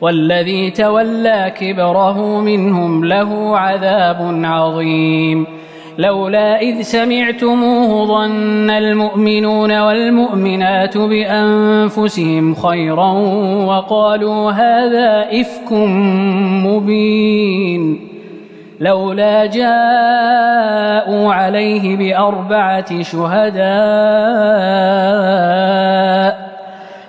والذي تولى كبره منهم له عذاب عظيم. لولا إذ سمعتموه ظن المؤمنون والمؤمنات بأنفسهم خيرا وقالوا هذا إفك مبين. لولا جاءوا عليه بأربعة شهداء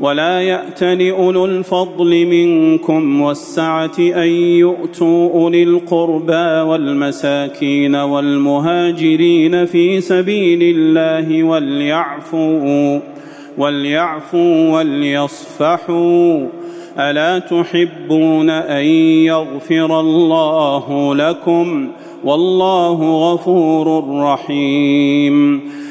ولا يأتل أولو الفضل منكم والسعة أن يؤتوا أولي القربى والمساكين والمهاجرين في سبيل الله وليعفوا وليعفوا وليصفحوا. ألا تحبون أن يغفر الله لكم؟ والله غفور رحيم.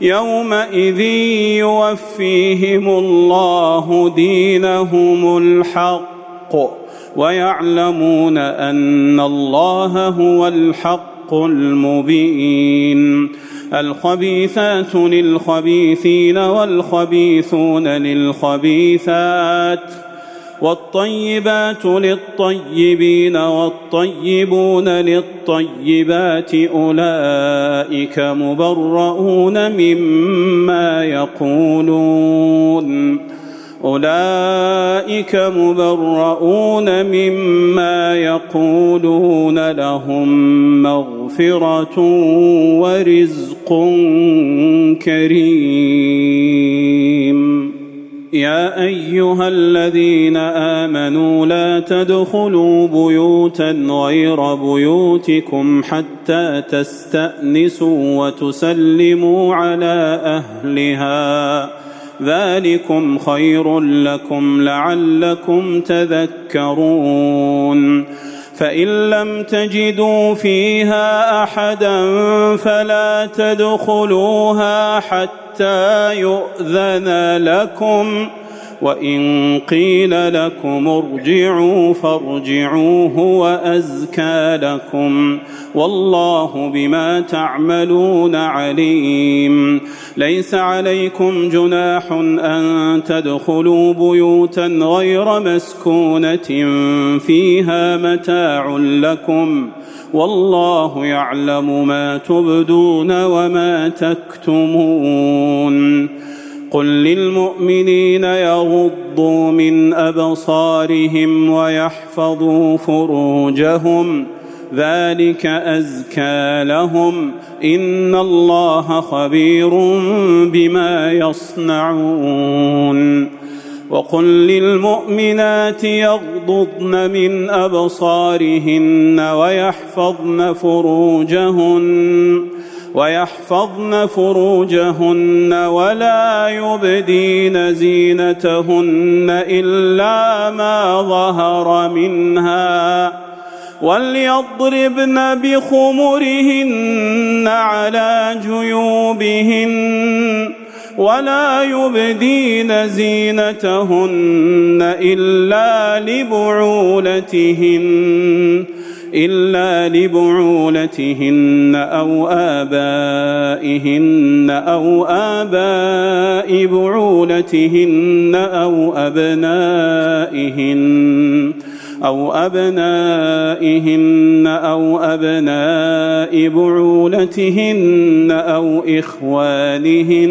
يومئذ يوفيهم الله دينهم الحق ويعلمون أن الله هو الحق المبين. الخبيثات للخبيثين والخبيثون للخبيثات. والطيبات للطيبين والطيبون للطيبات أولئك مبرؤون مما يقولون أولئك مبرؤون مما يقولون لهم مغفرة ورزق كريم يا أيها الذين آمنوا لا تدخلوا بيوتا غير بيوتكم حتى تستأنسوا وتسلموا على أهلها. ذلكم خير لكم لعلكم تذكرون. فإن لم تجدوا فيها أحدا فلا تدخلوها حتى يؤذن لكم. وإن قيل لكم ارجعوا فارجعوا هو ازكى لكم والله بما تعملون عليم ليس عليكم جناح أن تدخلوا بيوتا غير مسكونة فيها متاع لكم والله يعلم ما تبدون وما تكتمون قل للمؤمنين يغضوا من أبصارهم ويحفظوا فروجهم ذلك أزكى لهم إن الله خبير بما يصنعون وقل للمؤمنات يغضضن من أبصارهن ويحفظن فروجهن ويحفظن فروجهن ولا يبدين زينتهن إلا ما ظهر منها وليضربن بخمرهن على جيوبهن ولا يبدين زينتهن إلا لبعولتهن إلا لبعولتهن أو آبائهن أو آباء بعولتهن أو أبنائهن أو أبنائهن أو أبناء بعولتهن أو إخوانهن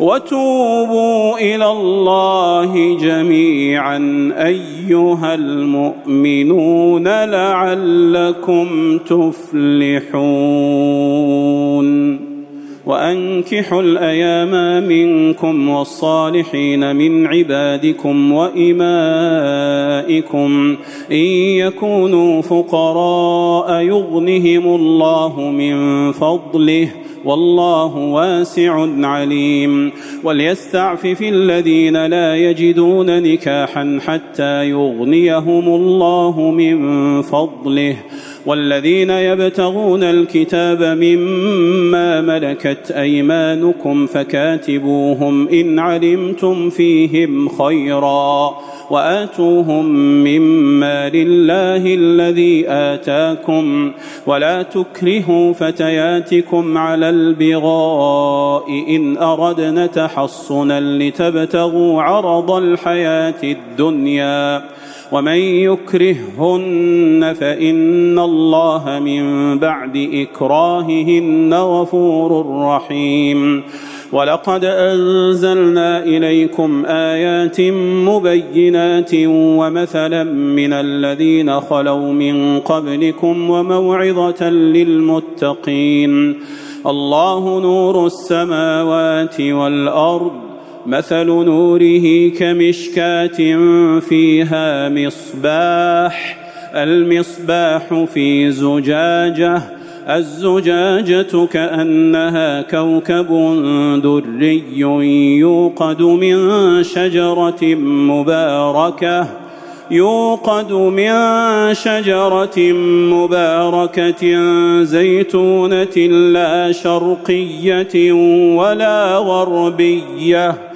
وتوبوا إلى الله جميعا أيها المؤمنون لعلكم تفلحون. وأنكحوا الأيام منكم والصالحين من عبادكم وإمائكم إن يكونوا فقراء يغنهم الله من فضله والله واسع عليم وليستعفف الذين لا يجدون نكاحا حتى يغنيهم الله من فضله والذين يبتغون الكتاب مما ملكت أيمانكم فكاتبوهم إن علمتم فيهم خيرا وآتوهم مما لله الذي آتاكم ولا تكرهوا فتياتكم على البغاء إن أردنا تحصنا لتبتغوا عرض الحياة الدنيا ومن يكرههن فإن الله من بعد إكراههن غفور رحيم. ولقد أنزلنا إليكم آيات مبينات ومثلا من الذين خلوا من قبلكم وموعظة للمتقين. الله نور السماوات والأرض. مثل نوره كمشكاة فيها مصباح المصباح في زجاجة الزجاجة كأنها كوكب دري يوقد من شجرة مباركة يوقد من شجرة مباركة زيتونة لا شرقية ولا غربية.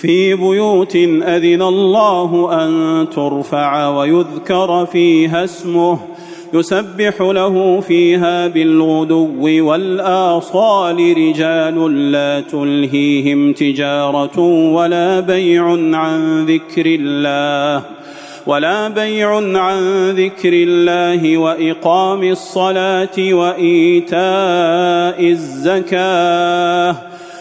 في بيوت أذن الله أن ترفع ويذكر فيها اسمه يسبح له فيها بالغدو والآصال رجال لا تلهيهم تجارة ولا بيع عن ذكر الله ولا بيع عن ذكر الله وإقام الصلاة وإيتاء الزكاة.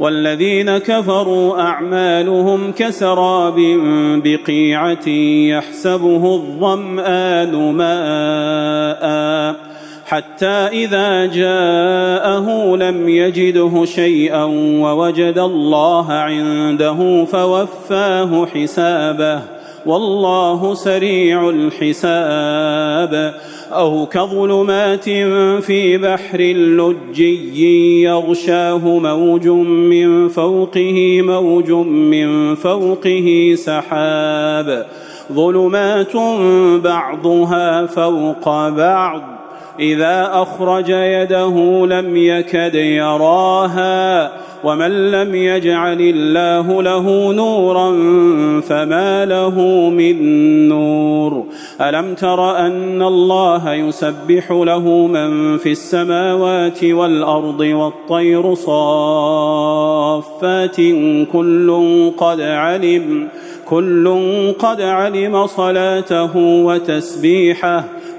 والذين كفروا أعمالهم كسراب بقيعة يحسبه الظمآن ماء حتى إذا جاءه لم يجده شيئا ووجد الله عنده فوفاه حسابه والله سريع الحساب أو كظلمات في بحر لجي يغشاه موج من فوقه موج من فوقه سحاب. ظلمات بعضها فوق بعض. إذا أخرج يده لم يكد يراها ومن لم يجعل الله له نورا فما له من نور. ألم تر أن الله يسبح له من في السماوات والأرض والطير صافات؟ كل قد علم كل قد علم صلاته وتسبيحه.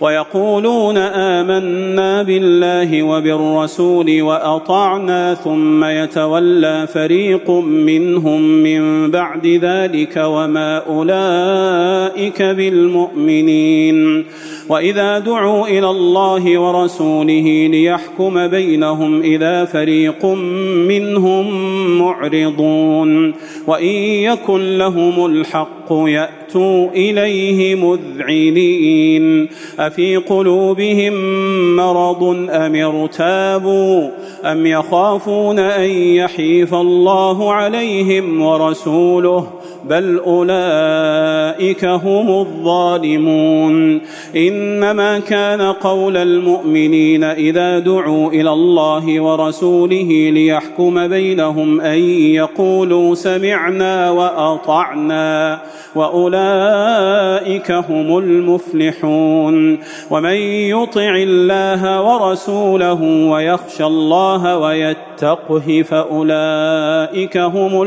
ويقولون آمنا بالله وبالرسول وأطعنا ثم يتولى فريق منهم من بعد ذلك وما أولئك بالمؤمنين. وإذا دعوا إلى الله ورسوله ليحكم بينهم إذا فريق منهم معرضون. وإن يكن لهم الحق ياتوا اليه مذعنين افي قلوبهم مرض ام ارتابوا ام يخافون ان يحيف الله عليهم ورسوله بل اولئك هم الظالمون انما كان قول المؤمنين اذا دعوا إلى الله ورسوله ليحكم بينهم ان يقولوا سمعنا واطعنا واولئك هم المفلحون ومن يطع الله ورسوله ويخشى الله ويتقه فأولئك هم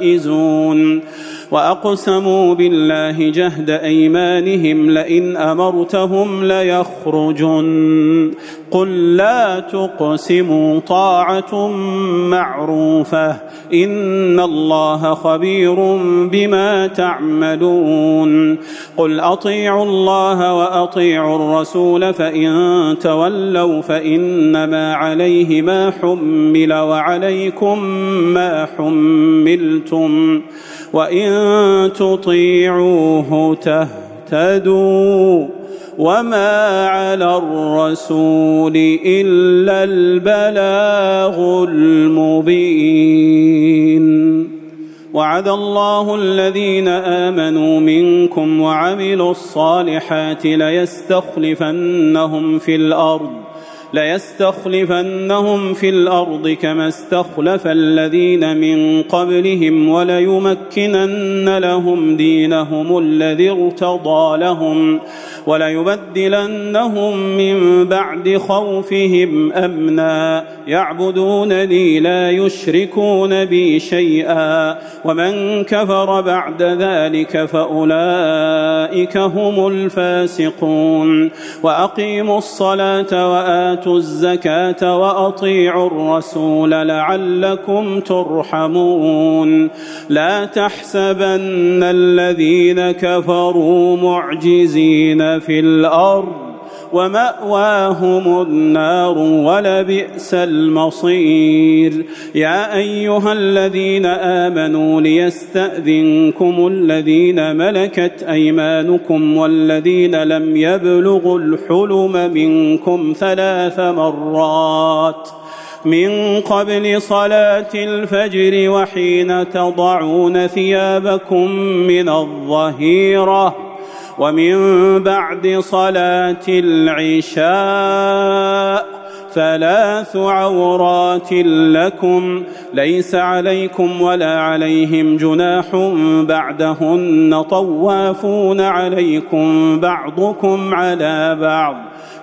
الفائزون. وأقسموا بالله جهد أيمانهم لئن أمرتهم ليخرجن. قل لا تقسموا طاعة معروفة. إن الله خبير بما تعملون. قل أطيعوا الله وأطيعوا الرسول فإن تولوا فإنما عليه ما حمل وعليكم ما حملتم. وإن تطيعوه تهتدوا وما على الرسول إلا البلاغ المبين. وعد الله الذين آمنوا منكم وعملوا الصالحات ليستخلفنهم في الأرض ليستخلفنهم في الأرض كما استخلف الذين من قبلهم وليمكنن لهم دينهم الذي ارتضى لهم وليبدلنهم من بعد خوفهم أمنا. يعبدونني لا يشركون بي شيئا. ومن كفر بعد ذلك فأولئك هم الفاسقون. وأقيموا الصلاة وآتوا الزكاة وأطيعوا الرسول لعلكم ترحمون. لا تحسبن الذين كفروا معجزين في الأرض. ومأواهم النار ولبئس المصير. يا أيها الذين آمنوا ليستأذنكم الذين ملكت أيمانكم والذين لم يبلغوا الحلم منكم ثلاث مرات. من قبل صلاة الفجر وحين تضعون ثيابكم من الظهيرة ومن بعد صلاة العشاء ثلاث عورات لكم ليس عليكم ولا عليهم جناح بعدهن طوافون عليكم بعضكم على بعض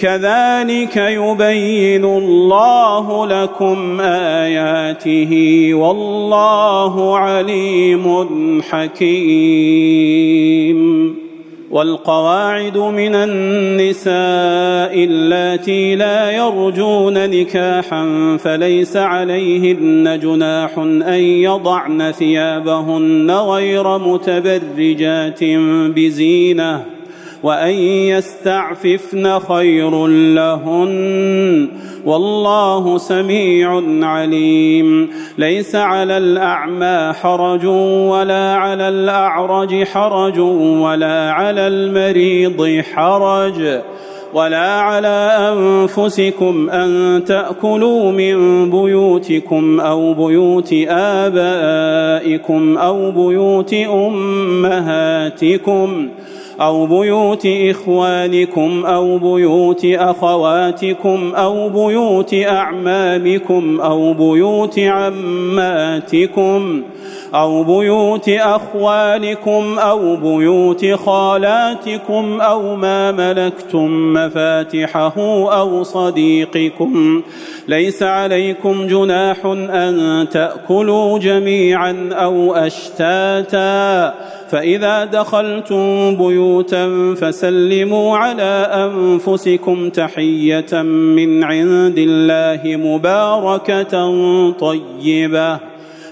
كذلك يبين الله لكم آياته والله عليم حكيم. والقواعد من النساء اللاتي لا يرجون نكاحا فليس عليهن جناح أن يضعن ثيابهن غير متبرجات بزينة وان يستعففن خير لهن والله سميع عليم ليس على الاعمى حرج ولا على الاعرج حرج ولا على المريض حرج ولا على انفسكم ان تاكلوا من بيوتكم أو بيوت ابائكم أو بيوت امهاتكم أو بيوت إخوانكم أو بيوت أخواتكم أو بيوت أعمامكم أو بيوت عماتكم أو بيوت أخوالكم أو بيوت خالاتكم أو ما ملكتم مفاتحه أو صديقكم. ليس عليكم جناح أن تأكلوا جميعا أو أشتاتا. فإذا دخلتم بيوتا فسلموا على أنفسكم تحية من عند الله مباركة طيبة.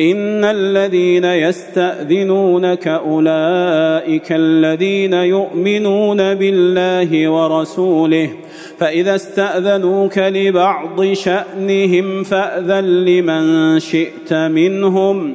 إن الذين يستأذنونك أولئك الذين يؤمنون بالله ورسوله فإذا استأذنوك لبعض شأنهم فأذن لمن شئت منهم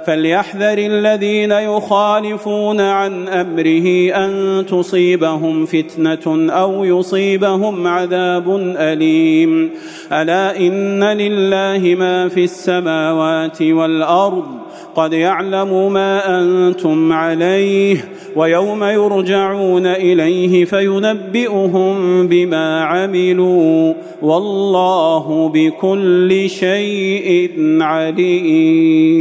فليحذر الذين يخالفون عن أمره أن تصيبهم فتنة أو يصيبهم عذاب أليم. ألا إن لله ما في السماوات والأرض؟ قد يعلم ما أنتم عليه. ويوم يرجعون إليه فينبئهم بما عملوا والله بكل شيء عليم.